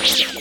Thank you.